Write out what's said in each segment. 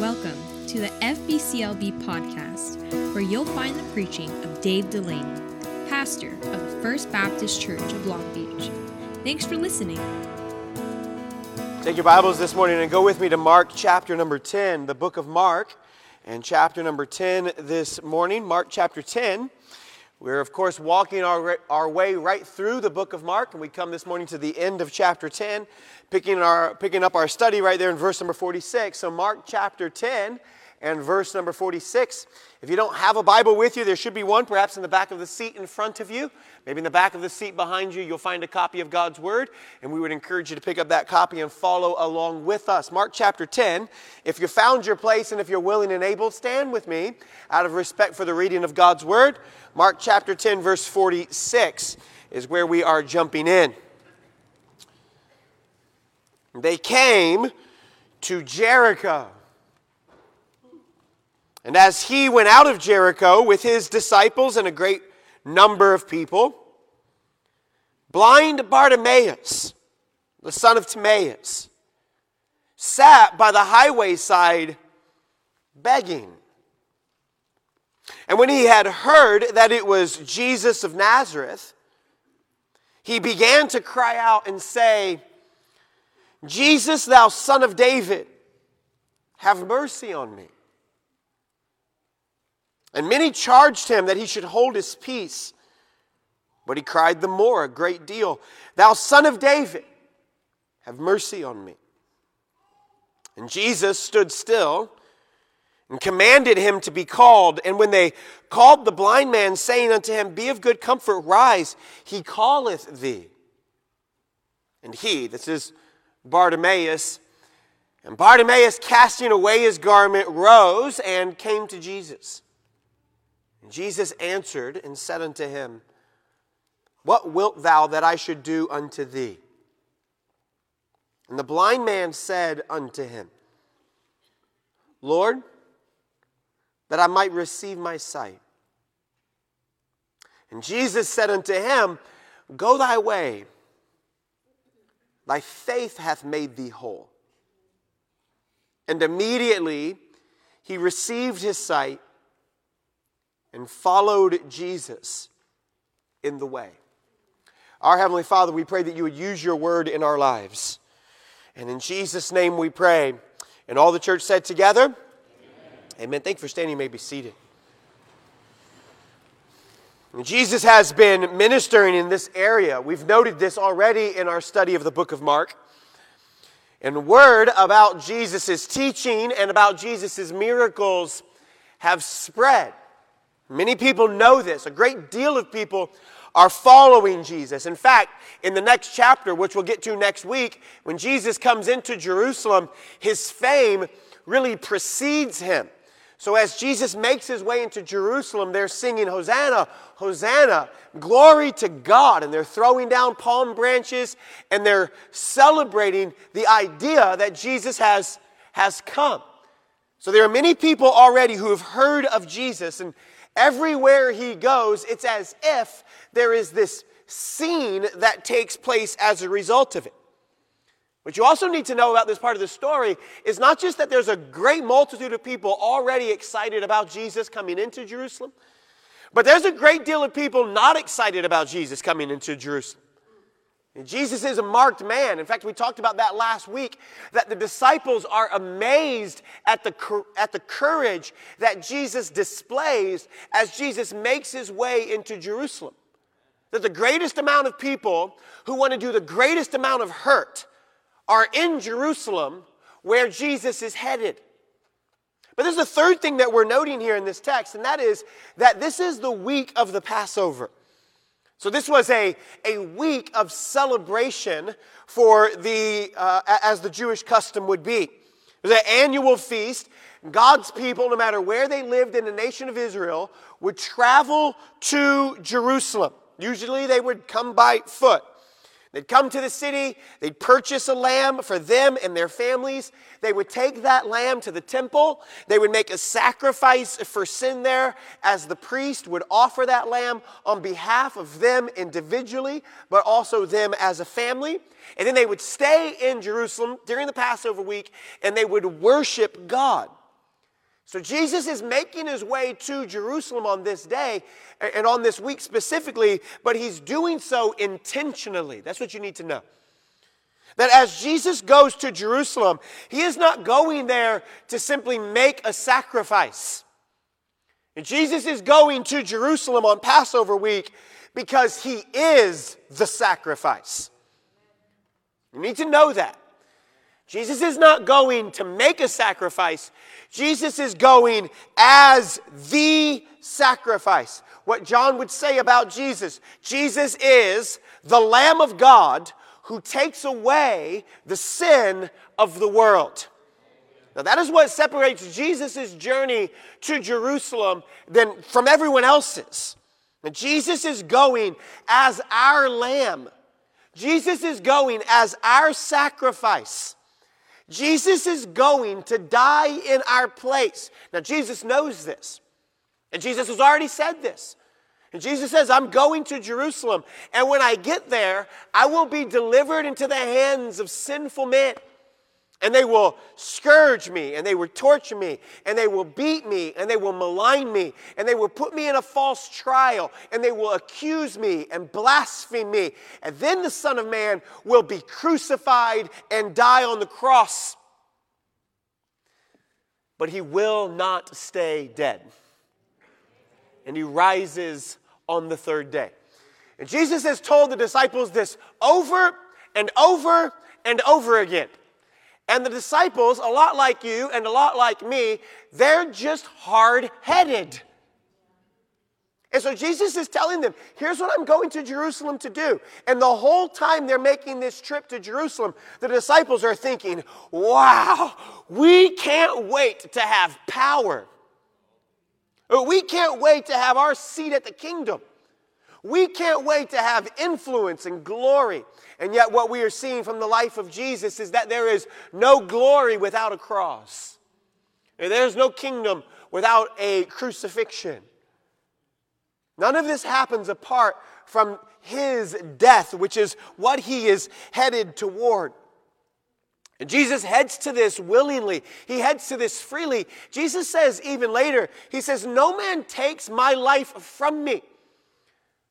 Welcome to the FBCLB podcast, where you'll find the preaching of Dave Delaney, pastor of the First Baptist Church of Long Beach. Thanks for listening. Take your Bibles this morning and go with me to Mark chapter number 10, the book of Mark, and chapter number 10 this morning. Mark chapter 10. We're, of course, walking our, our way right through the book of Mark, and we come this morning to the end of chapter 10, picking, our, picking up our study right there in verse number 46. So, Mark chapter 10 and verse number 46. If you don't have a Bible with you, there should be one perhaps in the back of the seat in front of you. Maybe in the back of the seat behind you, you'll find a copy of God's Word, and we would encourage you to pick up that copy and follow along with us. Mark chapter 10. If you found your place and if you're willing and able, stand with me out of respect for the reading of God's Word. Mark chapter 10, verse 46 is where we are jumping in. They came to Jericho. And as he went out of Jericho with his disciples and a great number of people, blind Bartimaeus, the son of Timaeus, sat by the highway side begging. And when he had heard that it was Jesus of Nazareth, he began to cry out and say, Jesus, thou son of David, have mercy on me. And many charged him that he should hold his peace. But he cried the more a great deal, Thou son of David, have mercy on me. And Jesus stood still and commanded him to be called. And when they called the blind man, saying unto him, Be of good comfort, rise, he calleth thee. And he, this is Bartimaeus, and Bartimaeus, casting away his garment, rose and came to Jesus. Jesus answered and said unto him, What wilt thou that I should do unto thee? And the blind man said unto him, Lord, that I might receive my sight. And Jesus said unto him, Go thy way, thy faith hath made thee whole. And immediately he received his sight and followed Jesus in the way. Our Heavenly Father, we pray that you would use your word in our lives. And in Jesus' name we pray. And all the church said together, Amen. Thank you for standing. You may be seated. Jesus has been ministering in this area. We've noted this already in our study of the book of Mark. And word about Jesus' teaching and about Jesus' miracles have spread. Many people know this. A great deal of people are following Jesus. In fact, in the next chapter, which we'll get to next week, when Jesus comes into Jerusalem, his fame really precedes him. So as Jesus makes his way into Jerusalem, they're singing, Hosanna, Hosanna, glory to God. And they're throwing down palm branches and they're celebrating the idea that Jesus has, has come. So there are many people already who have heard of Jesus, and everywhere he goes, it's as if there is this scene that takes place as a result of it. What you also need to know about this part of the story is not just that there's a great multitude of people already excited about Jesus coming into Jerusalem, but there's a great deal of people not excited about Jesus coming into Jerusalem. Jesus is a marked man. In fact, we talked about that last week that the disciples are amazed at the, at the courage that Jesus displays as Jesus makes his way into Jerusalem. That the greatest amount of people who want to do the greatest amount of hurt are in Jerusalem where Jesus is headed. But there's a third thing that we're noting here in this text, and that is that this is the week of the Passover. So this was a, a week of celebration for the, uh, as the Jewish custom would be. It was an annual feast. God's people, no matter where they lived in the nation of Israel, would travel to Jerusalem. Usually they would come by foot. They'd come to the city, they'd purchase a lamb for them and their families. They would take that lamb to the temple. They would make a sacrifice for sin there as the priest would offer that lamb on behalf of them individually, but also them as a family. And then they would stay in Jerusalem during the Passover week and they would worship God. So Jesus is making his way to Jerusalem on this day and on this week specifically, but he's doing so intentionally. That's what you need to know. That as Jesus goes to Jerusalem, he is not going there to simply make a sacrifice. And Jesus is going to Jerusalem on Passover week because he is the sacrifice. You need to know that. Jesus is not going to make a sacrifice. Jesus is going as the sacrifice. What John would say about Jesus Jesus is the Lamb of God who takes away the sin of the world. Now, that is what separates Jesus' journey to Jerusalem than from everyone else's. Now, Jesus is going as our lamb. Jesus is going as our sacrifice. Jesus is going to die in our place. Now, Jesus knows this. And Jesus has already said this. And Jesus says, I'm going to Jerusalem. And when I get there, I will be delivered into the hands of sinful men. And they will scourge me, and they will torture me, and they will beat me, and they will malign me, and they will put me in a false trial, and they will accuse me and blaspheme me. And then the Son of Man will be crucified and die on the cross. But he will not stay dead. And he rises on the third day. And Jesus has told the disciples this over and over and over again. And the disciples, a lot like you and a lot like me, they're just hard headed. And so Jesus is telling them, here's what I'm going to Jerusalem to do. And the whole time they're making this trip to Jerusalem, the disciples are thinking, wow, we can't wait to have power. We can't wait to have our seat at the kingdom. We can't wait to have influence and glory. And yet, what we are seeing from the life of Jesus is that there is no glory without a cross. There's no kingdom without a crucifixion. None of this happens apart from his death, which is what he is headed toward. And Jesus heads to this willingly. He heads to this freely. Jesus says, even later, He says, No man takes my life from me.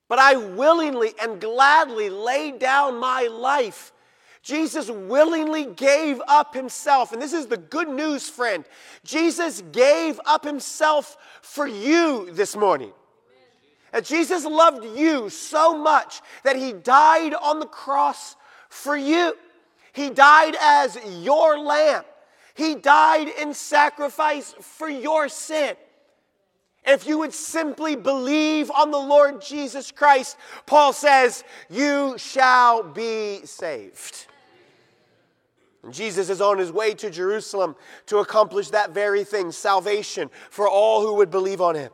But I willingly and gladly laid down my life. Jesus willingly gave up himself. And this is the good news, friend. Jesus gave up himself for you this morning. And Jesus loved you so much that he died on the cross for you. He died as your lamb. He died in sacrifice for your sin. If you would simply believe on the Lord Jesus Christ, Paul says, you shall be saved. And Jesus is on his way to Jerusalem to accomplish that very thing salvation for all who would believe on him.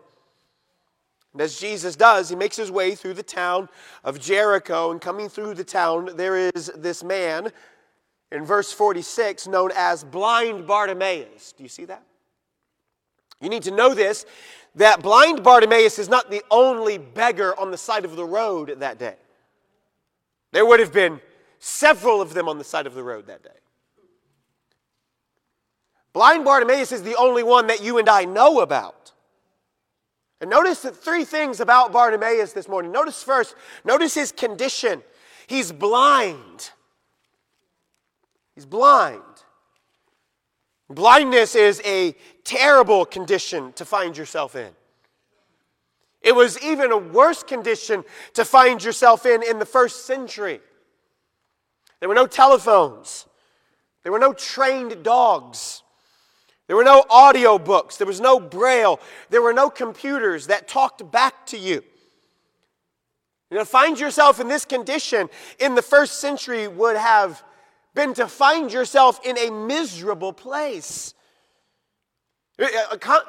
And as Jesus does, he makes his way through the town of Jericho. And coming through the town, there is this man in verse 46 known as blind Bartimaeus. Do you see that? You need to know this that blind Bartimaeus is not the only beggar on the side of the road that day. There would have been several of them on the side of the road that day. Blind Bartimaeus is the only one that you and I know about. And notice the three things about Bartimaeus this morning. Notice first, notice his condition. He's blind. He's blind. Blindness is a terrible condition to find yourself in. It was even a worse condition to find yourself in in the first century. There were no telephones, there were no trained dogs. There were no audio books. There was no braille. There were no computers that talked back to you. You know, find yourself in this condition in the first century would have been to find yourself in a miserable place. Uh, uh,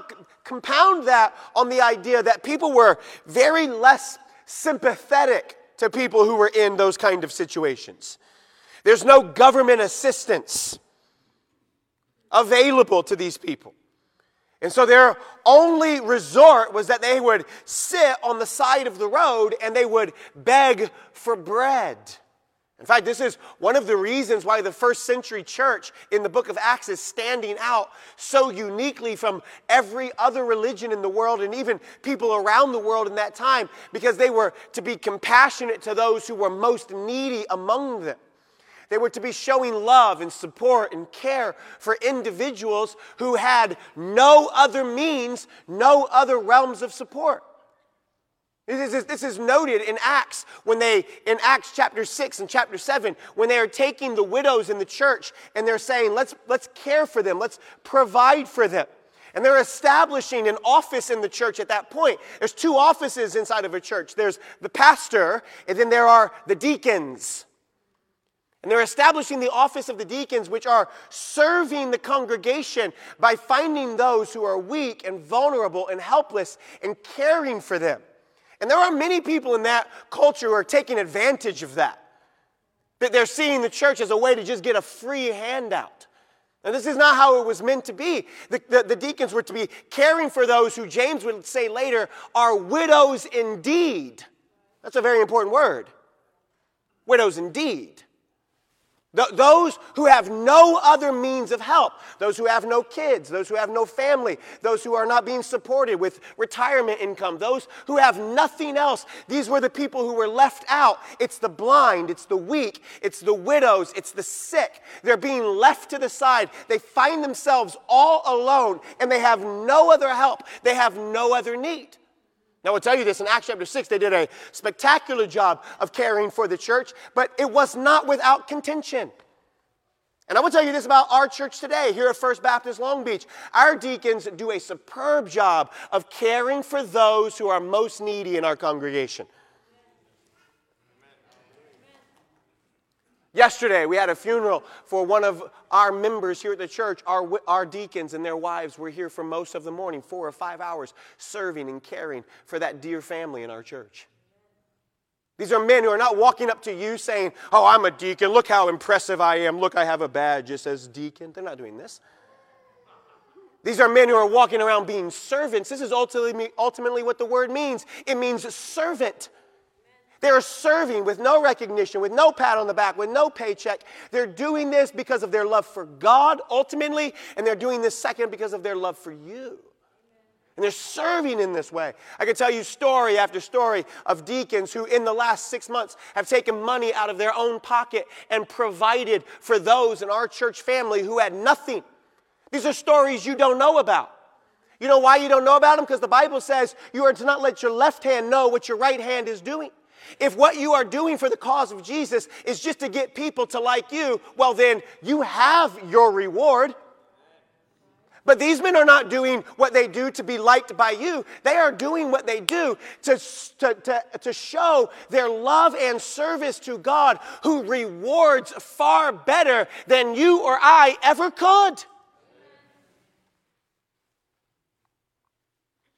compound that on the idea that people were very less sympathetic to people who were in those kind of situations. There's no government assistance available to these people. And so their only resort was that they would sit on the side of the road and they would beg for bread. In fact, this is one of the reasons why the first century church in the book of Acts is standing out so uniquely from every other religion in the world and even people around the world in that time, because they were to be compassionate to those who were most needy among them. They were to be showing love and support and care for individuals who had no other means, no other realms of support. This is, this is, noted in Acts when they, in Acts chapter 6 and chapter 7, when they are taking the widows in the church and they're saying, let's, let's care for them, let's provide for them. And they're establishing an office in the church at that point. There's two offices inside of a church there's the pastor, and then there are the deacons. And they're establishing the office of the deacons, which are serving the congregation by finding those who are weak and vulnerable and helpless and caring for them. And there are many people in that culture who are taking advantage of that. That they're seeing the church as a way to just get a free handout. And this is not how it was meant to be. The, the, the, deacons were to be caring for those who James would say later are widows indeed. That's a very important word. Widows indeed. Th- those who have no other means of help, those who have no kids, those who have no family, those who are not being supported with retirement income, those who have nothing else. These were the people who were left out. It's the blind, it's the weak, it's the widows, it's the sick. They're being left to the side. They find themselves all alone and they have no other help, they have no other need. Now, I'll tell you this in Acts chapter 6, they did a spectacular job of caring for the church, but it was not without contention. And I will tell you this about our church today here at First Baptist Long Beach. Our deacons do a superb job of caring for those who are most needy in our congregation. Yesterday, we had a funeral for one of our members here at the church. Our, our deacons and their wives were here for most of the morning, four or five hours, serving and caring for that dear family in our church. These are men who are not walking up to you saying, Oh, I'm a deacon. Look how impressive I am. Look, I have a badge that says deacon. They're not doing this. These are men who are walking around being servants. This is ultimately, ultimately what the word means it means servant. They're serving with no recognition, with no pat on the back, with no paycheck. They're doing this because of their love for God ultimately, and they're doing this second because of their love for you. And they're serving in this way. I can tell you story after story of deacons who, in the last six months, have taken money out of their own pocket and provided for those in our church family who had nothing. These are stories you don't know about. You know why you don't know about them? Because the Bible says you are to not let your left hand know what your right hand is doing. If what you are doing for the cause of Jesus is just to get people to like you, well, then you have your reward. But these men are not doing what they do to be liked by you. They are doing what they do to, to, to, to, show their love and service to God, who rewards far better than you or I ever could.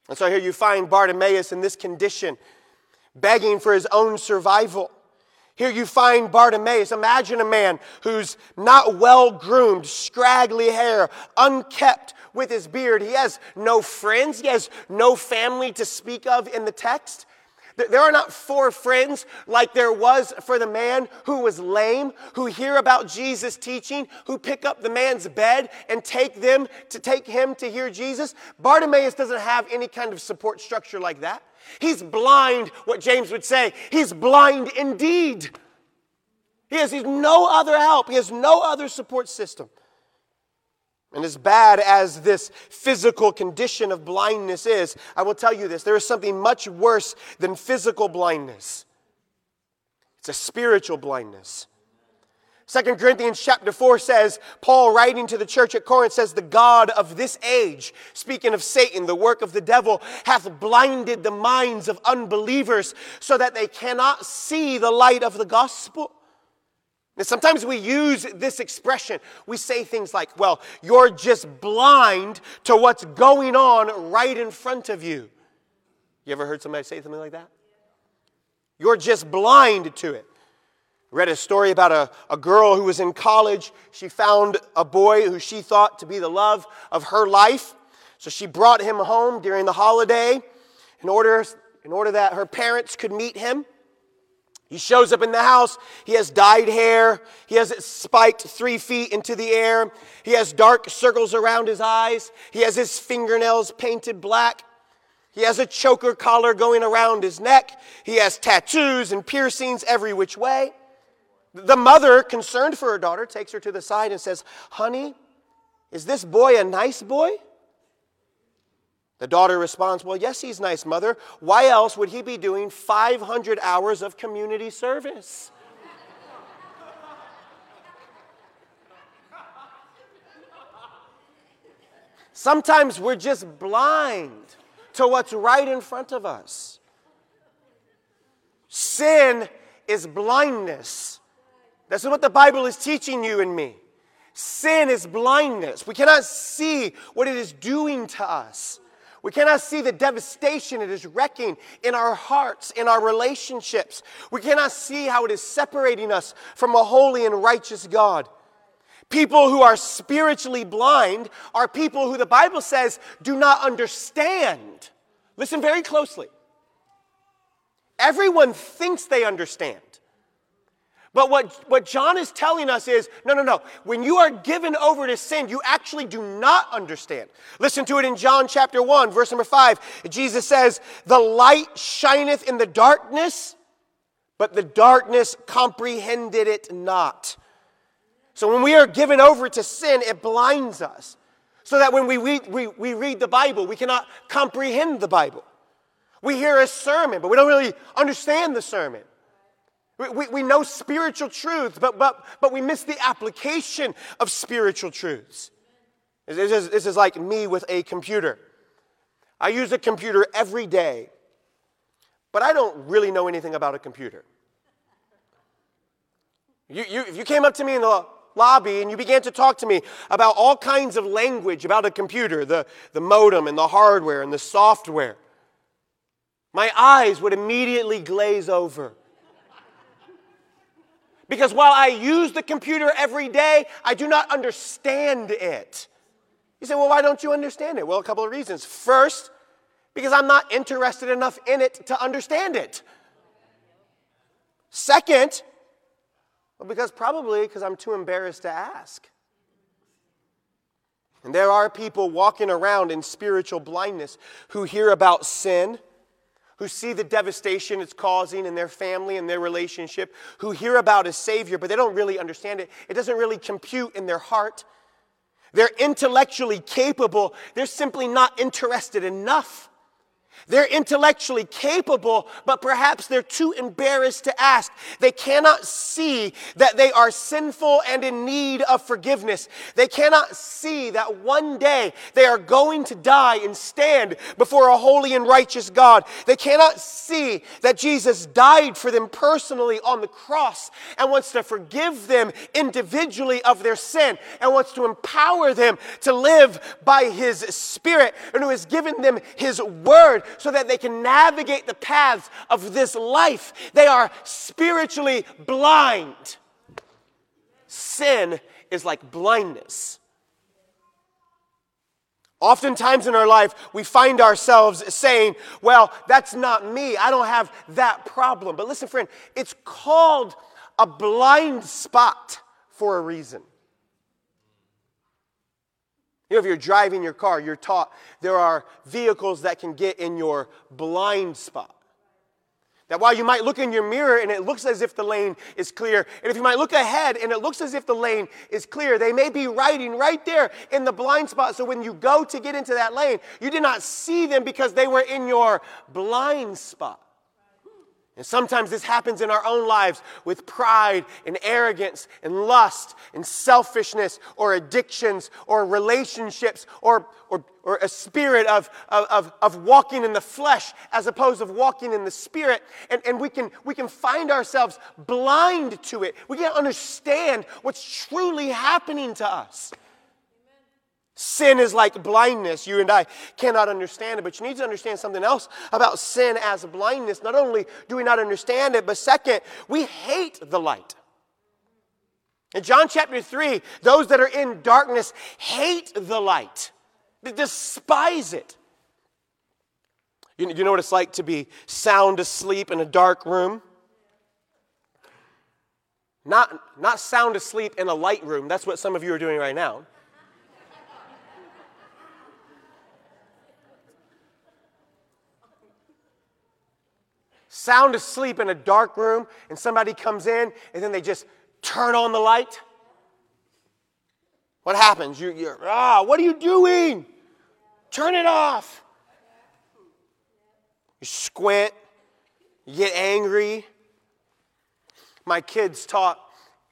And so here you find Bartimaeus in this condition begging for his own survival. Here you find Bartimaeus. Imagine a man who's not well groomed, scraggly hair, unkept with his beard. He has no friends, he has no family to speak of in the text. There are not four friends like there was for the man who was lame, who hear about Jesus teaching, who pick up the man's bed and take them to take him to hear Jesus. Bartimaeus doesn't have any kind of support structure like that. He's blind, what James would say. He's blind indeed. He has no other help, he has no other support system. And as bad as this physical condition of blindness is, I will tell you this there is something much worse than physical blindness. It's a spiritual blindness. 2 Corinthians chapter 4 says, Paul writing to the church at Corinth says, The God of this age, speaking of Satan, the work of the devil, hath blinded the minds of unbelievers so that they cannot see the light of the gospel. And sometimes we use this expression. We say things like, Well, you're just blind to what's going on right in front of you. You ever heard somebody say something like that? You're just blind to it read a story about a, a girl who was in college. She found a boy who she thought to be the love of her life. So she brought him home during the holiday in order, in order that her parents could meet him. He shows up in the house. He has dyed hair. He has it spiked three feet into the air. He has dark circles around his eyes. He has his fingernails painted black. He has a choker collar going around his neck. He has tattoos and piercings every which way. The mother, concerned for her daughter, takes her to the side and says, Honey, is this boy a nice boy? The daughter responds, Well, yes, he's nice, mother. Why else would he be doing 500 hours of community service? Sometimes we're just blind to what's right in front of us. Sin is blindness. That's what the Bible is teaching you and me. Sin is blindness. We cannot see what it is doing to us. We cannot see the devastation it is wrecking in our hearts, in our relationships. We cannot see how it is separating us from a holy and righteous God. People who are spiritually blind are people who the Bible says do not understand. Listen very closely. Everyone thinks they understand. But what, what John is telling us is no, no, no. When you are given over to sin, you actually do not understand. Listen to it in John chapter 1, verse number 5. Jesus says, The light shineth in the darkness, but the darkness comprehended it not. So when we are given over to sin, it blinds us. So that when we we, we read the Bible, we cannot comprehend the Bible. We hear a sermon, but we don't really understand the sermon. We, we know spiritual truths, but, but, but we miss the application of spiritual truths. This is, this is like me with a computer. I use a computer every day, but I don't really know anything about a computer. You, you, if you came up to me in the lobby and you began to talk to me about all kinds of language about a computer, the, the modem and the hardware and the software, my eyes would immediately glaze over. Because while I use the computer every day, I do not understand it. You say, well, why don't you understand it? Well, a couple of reasons. First, because I'm not interested enough in it to understand it. Second, well, because probably because I'm too embarrassed to ask. And there are people walking around in spiritual blindness who hear about sin who see the devastation it's causing in their family and their relationship, who hear about a Savior, but they don't really understand it. It doesn't really compute in their heart. They're intellectually capable, they're simply not interested enough. They're intellectually capable, but perhaps they're too embarrassed to ask. They cannot see that they are sinful and in need of forgiveness. They cannot see that one day they are going to die and stand before a holy and righteous God. They cannot see that Jesus died for them personally on the cross and wants to forgive them individually of their sin and wants to empower them to live by His Spirit and who has given them His Word so that they can navigate the paths of this life. They are spiritually blind. Sin is like blindness. Oftentimes in our life, we find ourselves saying, Well, that's not me. I don't have that problem. But listen, friend, it's called a blind spot for a reason. You know, if you're driving your car, you're taught there are vehicles that can get in your blind spot. That while you might look in your mirror and it looks as if the lane is clear, and if you might look ahead and it looks as if the lane is clear, they may be riding right there in the blind spot. So when you go to get into that lane, you did not see them because they were in your blind spot. And sometimes this happens in our own lives with pride and arrogance and lust and selfishness or addictions or relationships or, or, or a spirit of, of, of walking in the flesh as opposed to walking in the spirit. And, and we, can, we can find ourselves blind to it. We can't understand what's truly happening to us. Sin is like blindness. You and I cannot understand it, but you need to understand something else about sin as blindness. Not only do we not understand it, but second, we hate the light. In John chapter 3, those that are in darkness hate the light, they despise it. You, you know what it's like to be sound asleep in a dark room? Not, not sound asleep in a light room. That's what some of you are doing right now. Sound asleep in a dark room and somebody comes in and then they just turn on the light. What happens? You, you're, ah, what are you doing? Turn it off. You squint, you get angry. My kids taught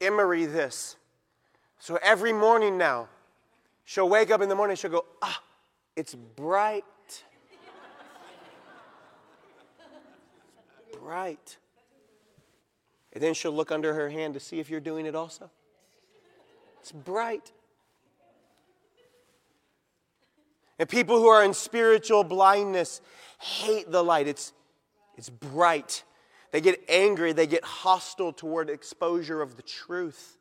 Emery this. So every morning now, she'll wake up in the morning, she'll go, ah, it's bright. Bright. And then she'll look under her hand to see if you're doing it also. It's bright. And people who are in spiritual blindness hate the light. It's, it's bright. They get angry, they get hostile toward exposure of the truth.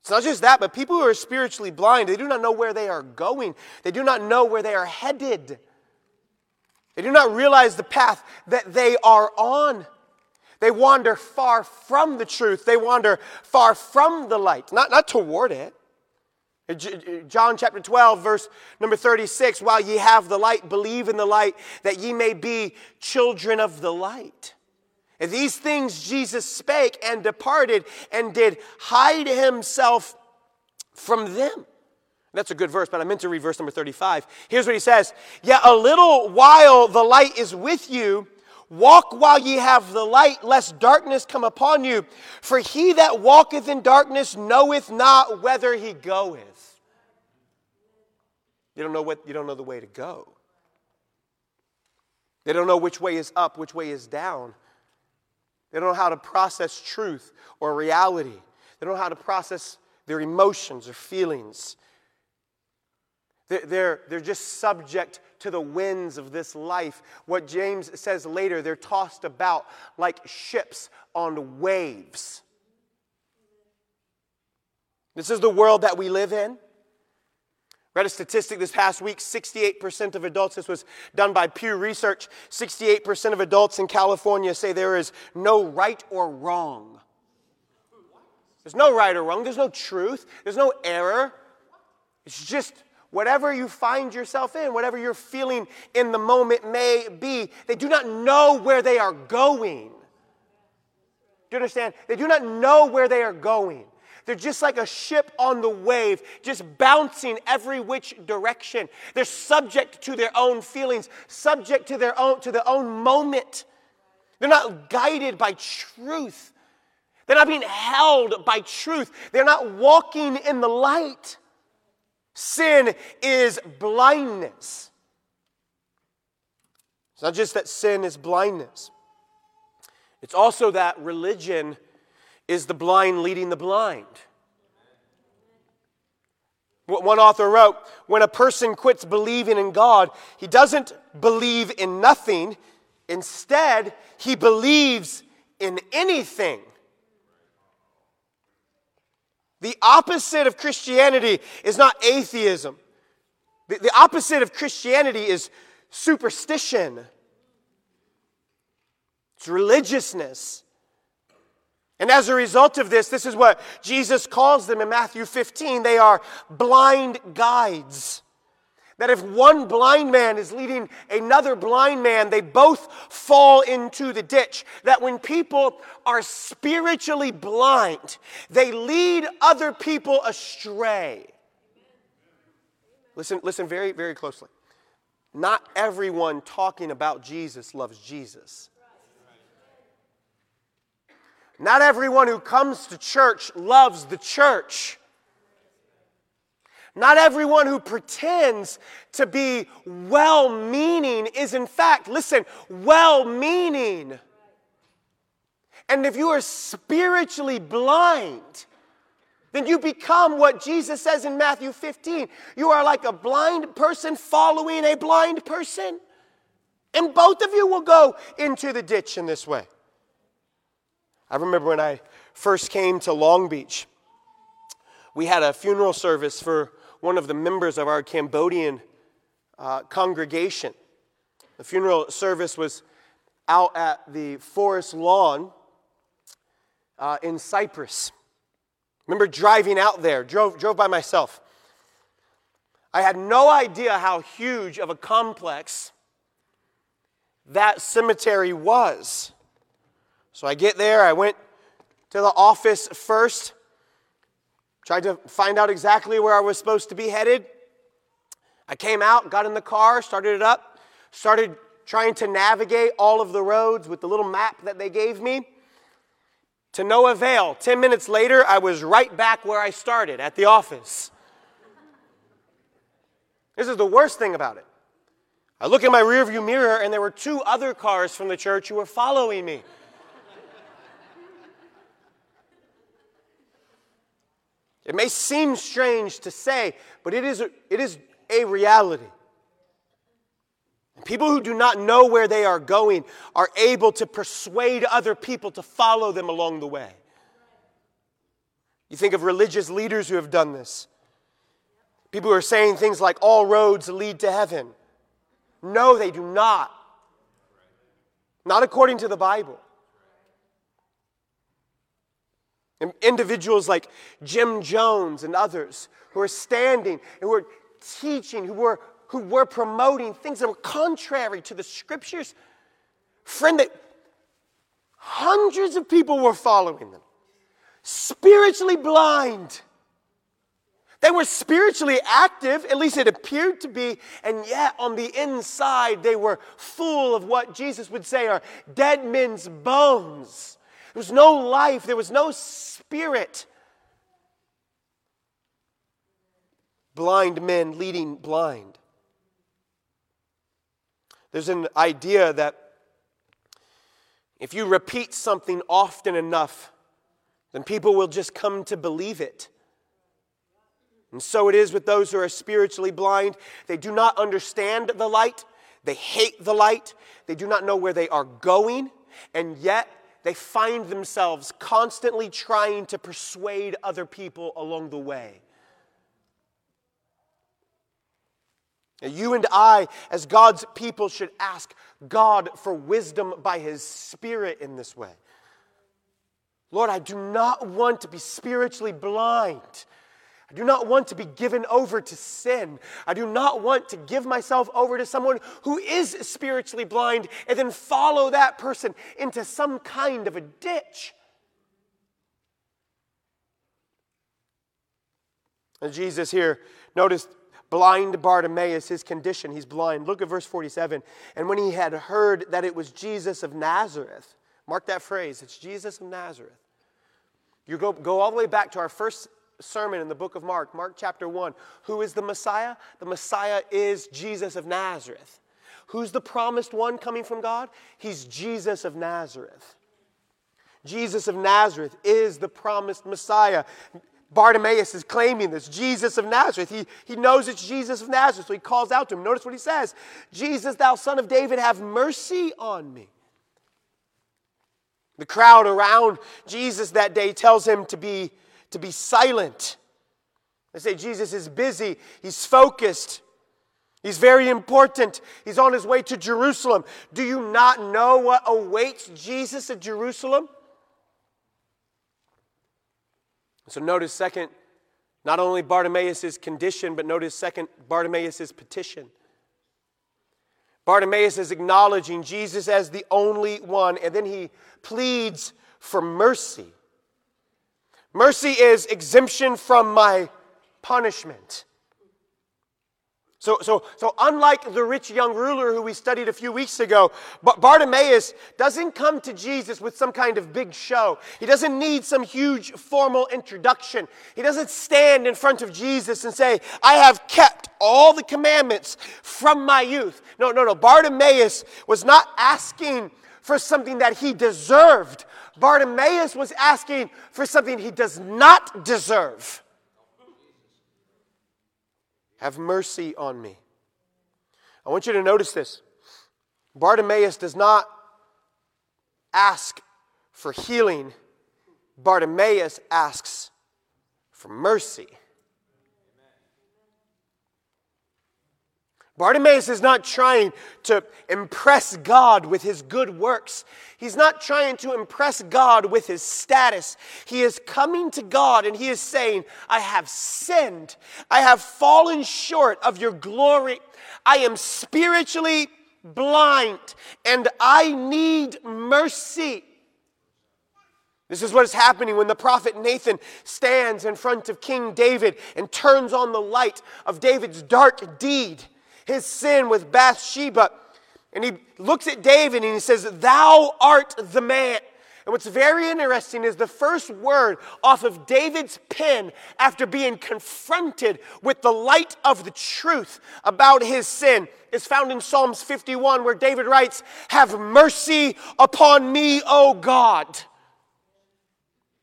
It's not just that, but people who are spiritually blind, they do not know where they are going. They do not know where they are headed. They do not realize the path that they are on. They wander far from the truth. They wander far from the light, not, not toward it. John chapter 12, verse number 36 While ye have the light, believe in the light, that ye may be children of the light. And these things Jesus spake and departed and did hide himself from them. That's a good verse, but I meant to read verse number 35. Here's what he says Yet a little while the light is with you. Walk while ye have the light, lest darkness come upon you. For he that walketh in darkness knoweth not whither he goeth. You don't know what you don't know the way to go. They don't know which way is up, which way is down. They don't know how to process truth or reality. They don't know how to process their emotions or feelings. They're, they're just subject to the winds of this life. What James says later, they're tossed about like ships on waves. This is the world that we live in. Read a statistic this past week 68% of adults, this was done by Pew Research, 68% of adults in California say there is no right or wrong. There's no right or wrong, there's no truth, there's no error. It's just whatever you find yourself in, whatever you're feeling in the moment may be, they do not know where they are going. Do you understand? They do not know where they are going. They're just like a ship on the wave, just bouncing every which direction. They're subject to their own feelings, subject to their own to their own moment. They're not guided by truth. They're not being held by truth. They're not walking in the light. Sin is blindness. It's not just that sin is blindness, it's also that religion is the blind leading the blind. One author wrote When a person quits believing in God, he doesn't believe in nothing. Instead, he believes in anything. The opposite of Christianity is not atheism. The, the opposite of Christianity is superstition, it's religiousness. And as a result of this, this is what Jesus calls them in Matthew 15. They are blind guides. That if one blind man is leading another blind man, they both fall into the ditch. That when people are spiritually blind, they lead other people astray. Listen, listen very, very closely. Not everyone talking about Jesus loves Jesus. Not everyone who comes to church loves the church. Not everyone who pretends to be well meaning is, in fact, listen, well meaning. And if you are spiritually blind, then you become what Jesus says in Matthew 15. You are like a blind person following a blind person. And both of you will go into the ditch in this way. I remember when I first came to Long Beach, we had a funeral service for one of the members of our Cambodian uh, congregation. The funeral service was out at the forest lawn uh, in Cypress. Remember driving out there, drove, drove by myself. I had no idea how huge of a complex that cemetery was. So I get there, I went to the office first, tried to find out exactly where I was supposed to be headed. I came out, got in the car, started it up, started trying to navigate all of the roads with the little map that they gave me. To no avail. Ten minutes later, I was right back where I started at the office. This is the worst thing about it. I look in my rearview mirror, and there were two other cars from the church who were following me. It may seem strange to say, but it is, it is a reality. People who do not know where they are going are able to persuade other people to follow them along the way. You think of religious leaders who have done this. People who are saying things like, all roads lead to heaven. No, they do not. Not according to the Bible. And individuals like Jim Jones and others who are standing and who are teaching, who were, who were promoting things that were contrary to the scriptures. Friend, that hundreds of people were following them, spiritually blind. They were spiritually active, at least it appeared to be, and yet on the inside they were full of what Jesus would say are dead men's bones. There was no life, there was no spirit. Blind men leading blind. There's an idea that if you repeat something often enough, then people will just come to believe it. And so it is with those who are spiritually blind. They do not understand the light, they hate the light, they do not know where they are going, and yet they find themselves constantly trying to persuade other people along the way. You and I, as God's people, should ask God for wisdom by His Spirit in this way. Lord, I do not want to be spiritually blind. I do not want to be given over to sin. I do not want to give myself over to someone who is spiritually blind and then follow that person into some kind of a ditch. And Jesus here, notice blind Bartimaeus, his condition, he's blind. Look at verse 47. And when he had heard that it was Jesus of Nazareth, mark that phrase, it's Jesus of Nazareth. You go, go all the way back to our first sermon in the book of Mark, Mark chapter 1. Who is the Messiah? The Messiah is Jesus of Nazareth. Who's the promised one coming from God? He's Jesus of Nazareth. Jesus of Nazareth is the promised Messiah. Bartimaeus is claiming this Jesus of Nazareth. He, he knows it's Jesus of Nazareth, so he calls out to him. Notice what he says Jesus, thou son of David, have mercy on me. The crowd around Jesus that day tells him to be to be silent. They say Jesus is busy, he's focused, he's very important, he's on his way to Jerusalem. Do you not know what awaits Jesus at Jerusalem? So notice second, not only Bartimaeus' condition, but notice second, Bartimaeus' petition. Bartimaeus is acknowledging Jesus as the only one, and then he pleads for mercy. Mercy is exemption from my punishment. So, so, so unlike the rich young ruler who we studied a few weeks ago, Bartimaeus doesn't come to Jesus with some kind of big show. He doesn't need some huge formal introduction. He doesn't stand in front of Jesus and say, I have kept all the commandments from my youth. No, no, no. Bartimaeus was not asking for something that he deserved. Bartimaeus was asking for something he does not deserve. Have mercy on me. I want you to notice this. Bartimaeus does not ask for healing, Bartimaeus asks for mercy. Bartimaeus is not trying to impress God with his good works. He's not trying to impress God with his status. He is coming to God and he is saying, I have sinned. I have fallen short of your glory. I am spiritually blind and I need mercy. This is what is happening when the prophet Nathan stands in front of King David and turns on the light of David's dark deed his sin with Bathsheba. And he looks at David and he says, Thou art the man. And what's very interesting is the first word off of David's pen after being confronted with the light of the truth about his sin is found in Psalms 51, where David writes, Have mercy upon me, O God.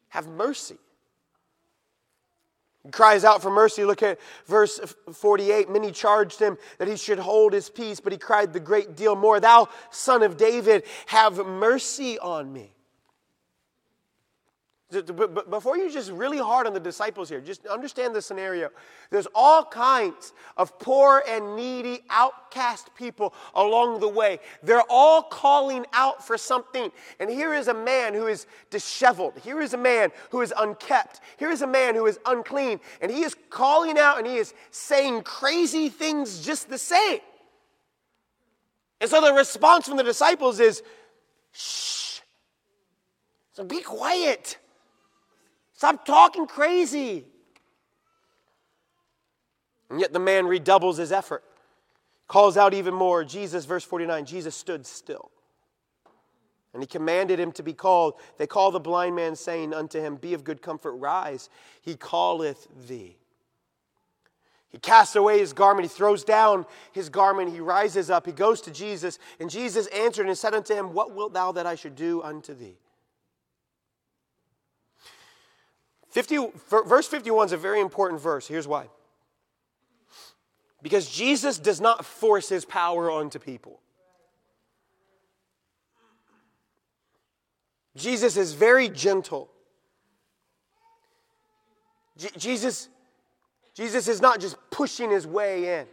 Have mercy. He cries out for mercy. Look at verse 48. Many charged him that he should hold his peace, but he cried the great deal more Thou, son of David, have mercy on me. But before you just really hard on the disciples here, just understand the scenario. There's all kinds of poor and needy, outcast people along the way. They're all calling out for something. And here is a man who is disheveled. Here is a man who is unkept. Here is a man who is unclean. And he is calling out and he is saying crazy things just the same. And so the response from the disciples is, shh. So be quiet. Stop talking crazy. And yet the man redoubles his effort, calls out even more. Jesus, verse 49, Jesus stood still. And he commanded him to be called. They call the blind man, saying unto him, Be of good comfort, rise. He calleth thee. He casts away his garment. He throws down his garment. He rises up. He goes to Jesus. And Jesus answered and said unto him, What wilt thou that I should do unto thee? 50, verse 51 is a very important verse. Here's why. Because Jesus does not force his power onto people. Jesus is very gentle. Jesus, Jesus is not just pushing his way in.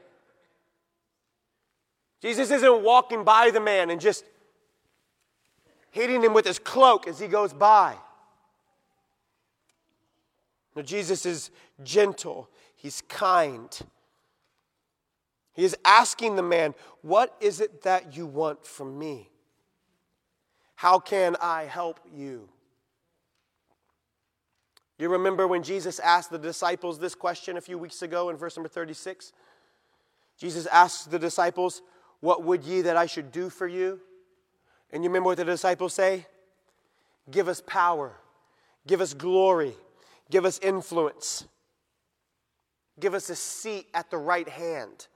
Jesus isn't walking by the man and just hitting him with his cloak as he goes by. Jesus is gentle, he's kind. He is asking the man, What is it that you want from me? How can I help you? You remember when Jesus asked the disciples this question a few weeks ago in verse number 36? Jesus asks the disciples, What would ye that I should do for you? And you remember what the disciples say? Give us power, give us glory, Give us influence. Give us a seat at the right hand.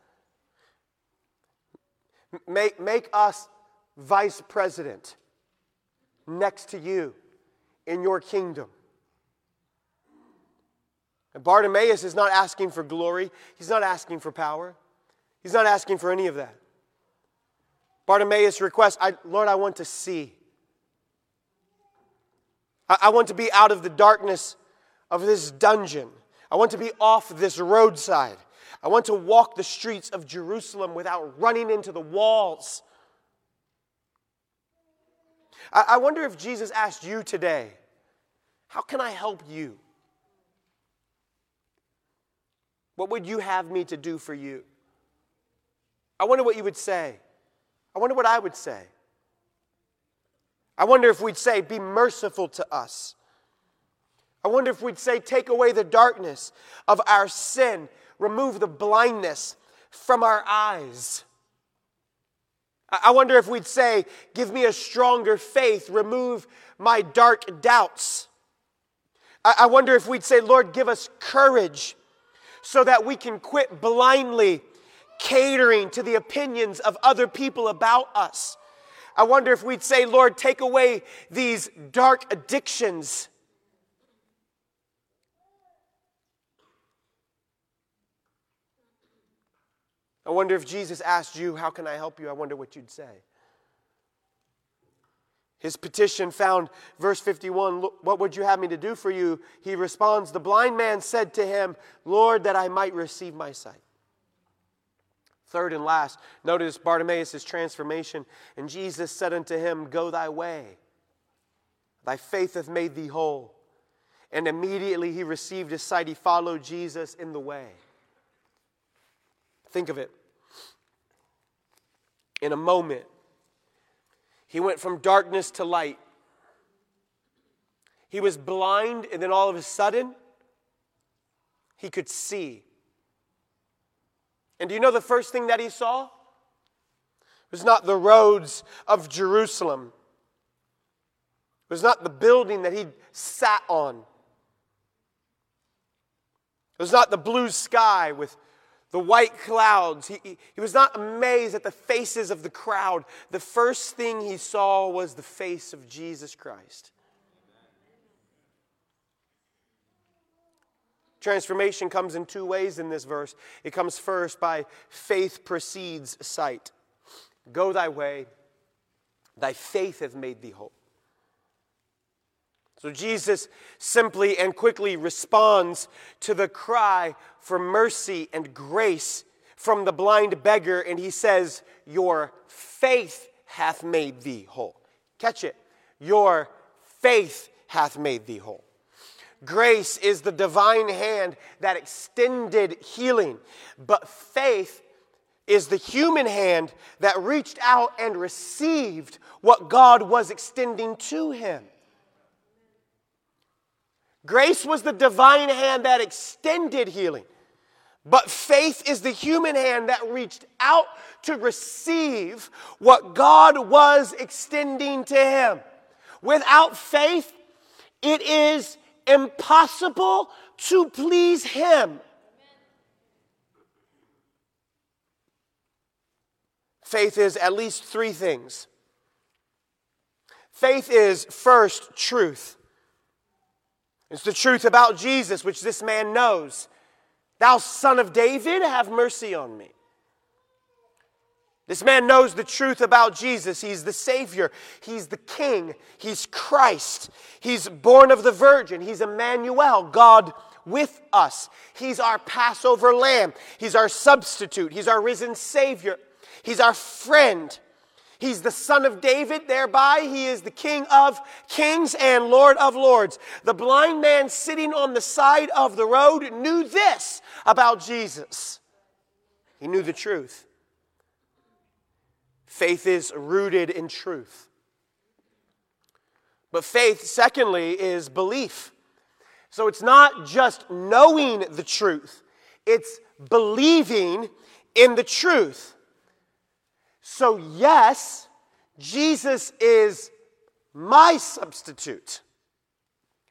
Make, make us vice president next to you in your kingdom. And Bartimaeus is not asking for glory, he's not asking for power, he's not asking for any of that. Bartimaeus requests, I, Lord, I want to see. I, I want to be out of the darkness of this dungeon. I want to be off this roadside. I want to walk the streets of Jerusalem without running into the walls. I, I wonder if Jesus asked you today, How can I help you? What would you have me to do for you? I wonder what you would say. I wonder what I would say. I wonder if we'd say, Be merciful to us. I wonder if we'd say, take away the darkness of our sin, remove the blindness from our eyes. I wonder if we'd say, give me a stronger faith, remove my dark doubts. I wonder if we'd say, Lord, give us courage so that we can quit blindly catering to the opinions of other people about us. I wonder if we'd say, Lord, take away these dark addictions I wonder if Jesus asked you, How can I help you? I wonder what you'd say. His petition found verse 51 What would you have me to do for you? He responds, The blind man said to him, Lord, that I might receive my sight. Third and last, notice Bartimaeus' transformation. And Jesus said unto him, Go thy way. Thy faith hath made thee whole. And immediately he received his sight. He followed Jesus in the way. Think of it. In a moment, he went from darkness to light. He was blind, and then all of a sudden, he could see. And do you know the first thing that he saw? It was not the roads of Jerusalem. It was not the building that he sat on. It was not the blue sky with the white clouds. He, he, he, was not amazed at the faces of the crowd. The first thing he saw was the face of Jesus Christ. Transformation comes in two ways in this verse. It comes first by faith precedes sight. Go thy way, thy faith hath made thee whole. So Jesus simply and quickly responds to the cry for mercy and grace from the blind beggar, and he says, Your faith hath made thee whole. Catch it. Your faith hath made thee whole. Grace is the divine hand that extended healing, but faith is the human hand that reached out and received what God was extending to him. Grace was the divine hand that extended healing. But faith is the human hand that reached out to receive what God was extending to him. Without faith, it is impossible to please him. Faith is at least three things. Faith is first truth. It's the truth about Jesus, which this man knows. Thou son of David, have mercy on me. This man knows the truth about Jesus. He's the Savior. He's the King. He's Christ. He's born of the Virgin. He's Emmanuel, God with us. He's our Passover lamb. He's our substitute. He's our risen Savior. He's our friend. He's the son of David, thereby, he is the king of kings and lord of lords. The blind man sitting on the side of the road knew this about Jesus. He knew the truth. Faith is rooted in truth. But faith, secondly, is belief. So it's not just knowing the truth, it's believing in the truth. So, yes, Jesus is my substitute.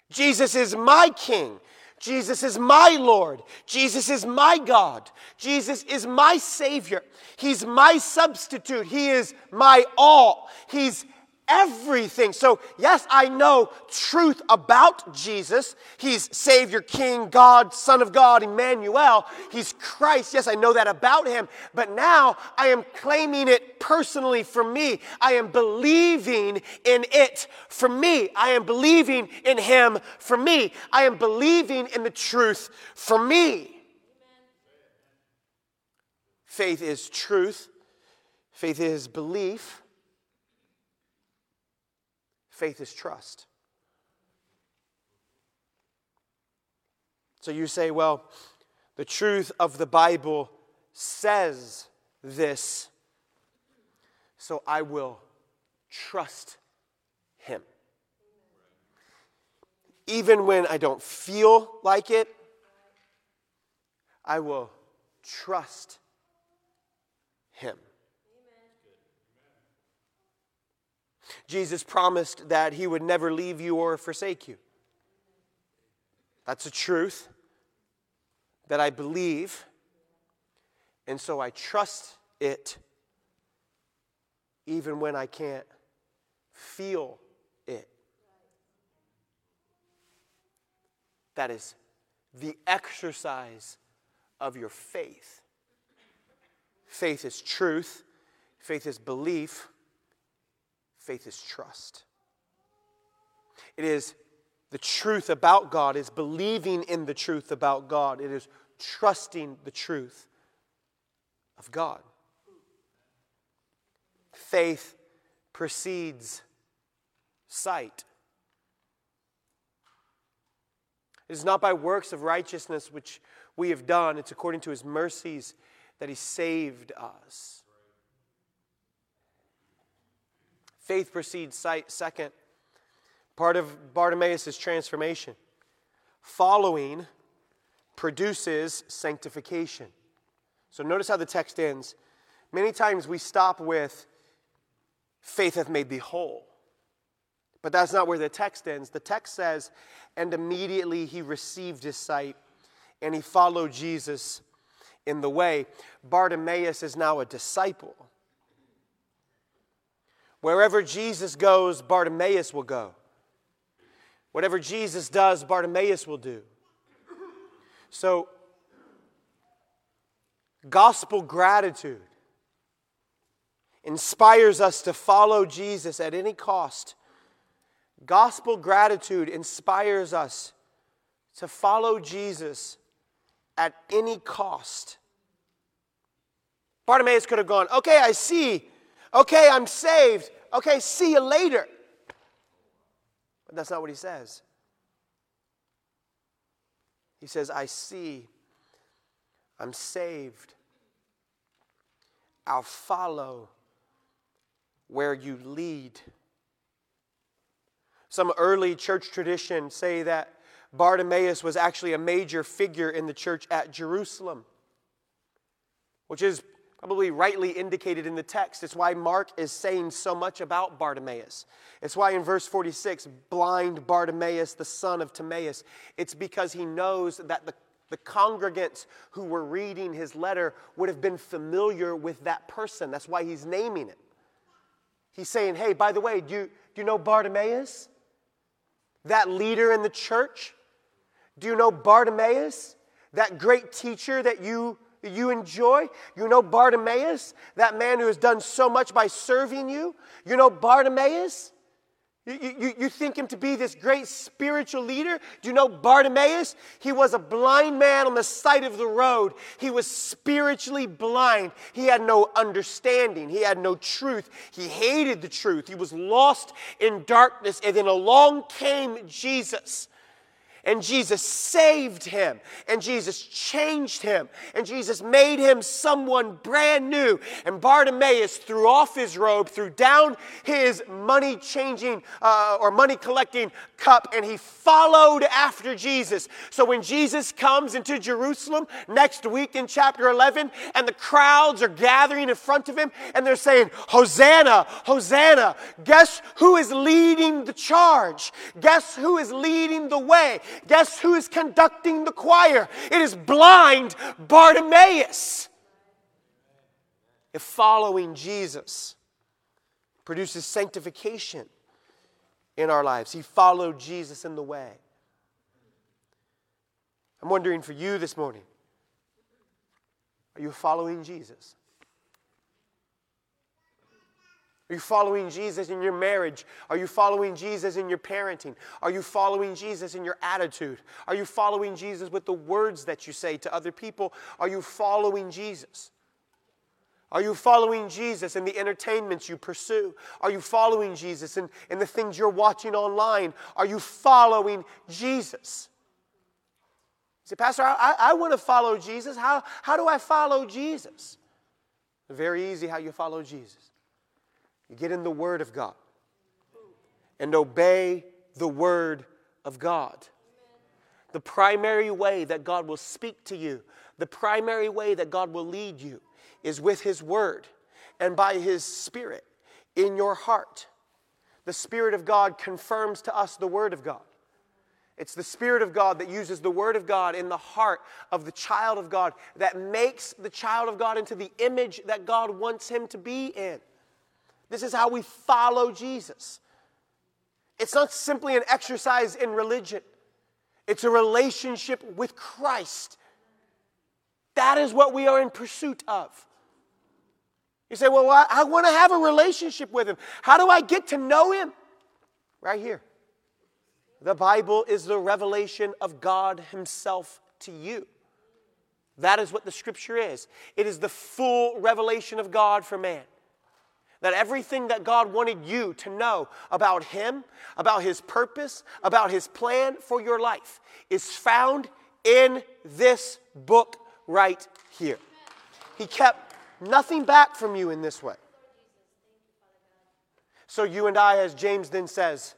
Jesus is my king. Jesus is my Lord. Jesus is my God. Jesus is my Savior. He's my substitute. He is my all. He's everything. So, yes, I know truth about Jesus. He's Savior, King, God, Son of God, Emmanuel. He's Christ. Yes, I know that about him. But now I am claiming it personally for me. I am believing in it for me. I am believing in him for me. I am believing in the truth for me. Faith is truth. Faith is belief. Faith is trust. So you say, well, the truth of the Bible says this, so I will trust Him. Even when I don't feel like it, I will trust Him. Jesus promised that he would never leave you or forsake you. That's a truth that I believe, and so I trust it even when I can't feel it. That is the exercise of your faith. Faith is truth, faith is belief, Faith is trust. It is the truth about God, is believing in the truth about God. It is trusting the truth of God. faith precedes sight. It is not by works of righteousness which we have done, it's according to his mercies that he saved us. Faith precedes sight. Second, part of Bartimaeus' transformation. Following produces sanctification. So notice how the text ends. Many times we stop with, faith hath made thee whole. But that's not where the text ends. The text says, and immediately he received his sight and he followed Jesus in the way. Bartimaeus is now a disciple. Wherever Jesus goes, Bartimaeus will go. Whatever Jesus does, Bartimaeus will do. So, gospel gratitude inspires us to follow Jesus at any cost. Gospel gratitude inspires us to follow Jesus at any cost. Bartimaeus could have gone, okay, I see. Okay, I'm saved. Okay, see you later. But that's not what he says. He says, I see. I'm saved. I'll follow where you lead. Some early church tradition say that Bartimaeus was actually a major figure in the church at Jerusalem, which is probably rightly indicated in the text. It's why Mark is saying so much about Bartimaeus. It's why in verse 46, blind Bartimaeus, the son of Timaeus, it's because he knows that the, the congregants who were reading his letter would have been familiar with that person. That's why he's naming it. He's saying, hey, by the way, do you, do you know Bartimaeus? That leader in the church? Do you know Bartimaeus? That great teacher that you you enjoy. You know Bartimaeus, that man who has done so much by serving you. You know Bartimaeus? You, you, you think him to be this great spiritual leader? Do you know Bartimaeus? He was a blind man on the side of the road. He was spiritually blind. He had no understanding. He had no truth. He hated the truth. He was lost in darkness. And then along came Jesus and Jesus saved him. And Jesus changed him. And Jesus made him someone brand new. And Bartimaeus threw off his robe, threw down his money changing uh, or money collecting cup, and he followed after Jesus. So when Jesus comes into Jerusalem next week in chapter 11, and the crowds are gathering in front of him, and they're saying, Hosanna, Hosanna, guess who is leading the charge? Guess who is leading the way? Guess who is conducting the choir? It is blind Bartimaeus. If following Jesus produces sanctification in our lives, he followed Jesus in the way. I'm wondering for you this morning are you following Jesus? Are you following Jesus in your marriage? Are you following Jesus in your parenting? Are you following Jesus in your attitude? Are you following Jesus with the words that you say to other people? Are you following Jesus? Are you following Jesus in the entertainments you pursue? Are you following Jesus in, in the things you're watching online? Are you following Jesus? You say, Pastor, I, I want to follow Jesus. How, how do I follow Jesus? Very easy how you follow Jesus. Get in the Word of God and obey the Word of God. The primary way that God will speak to you, the primary way that God will lead you is with His Word and by His Spirit in your heart. The Spirit of God confirms to us the Word of God. It's the Spirit of God that uses the Word of God in the heart of the child of God that makes the child of God into the image that God wants him to be in. This is how we follow Jesus. It's not simply an exercise in religion, it's a relationship with Christ. That is what we are in pursuit of. You say, Well, I, I want to have a relationship with Him. How do I get to know Him? Right here. The Bible is the revelation of God Himself to you. That is what the Scripture is. It is the full revelation of God for man. That everything that God wanted you to know about Him, about His purpose, about His plan for your life is found in this book right here. He kept nothing back from you in this way. So you and I, as James then says,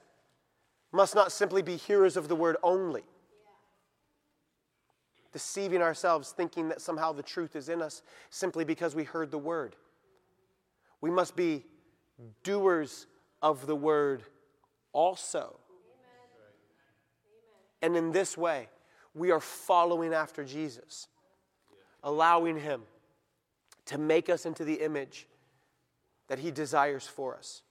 must not simply be hearers of the word only, deceiving ourselves, thinking that somehow the truth is in us simply because we heard the word. We must be doers of the word also. And in this way, we are following after Jesus, allowing Him to make us into the image that He desires for us.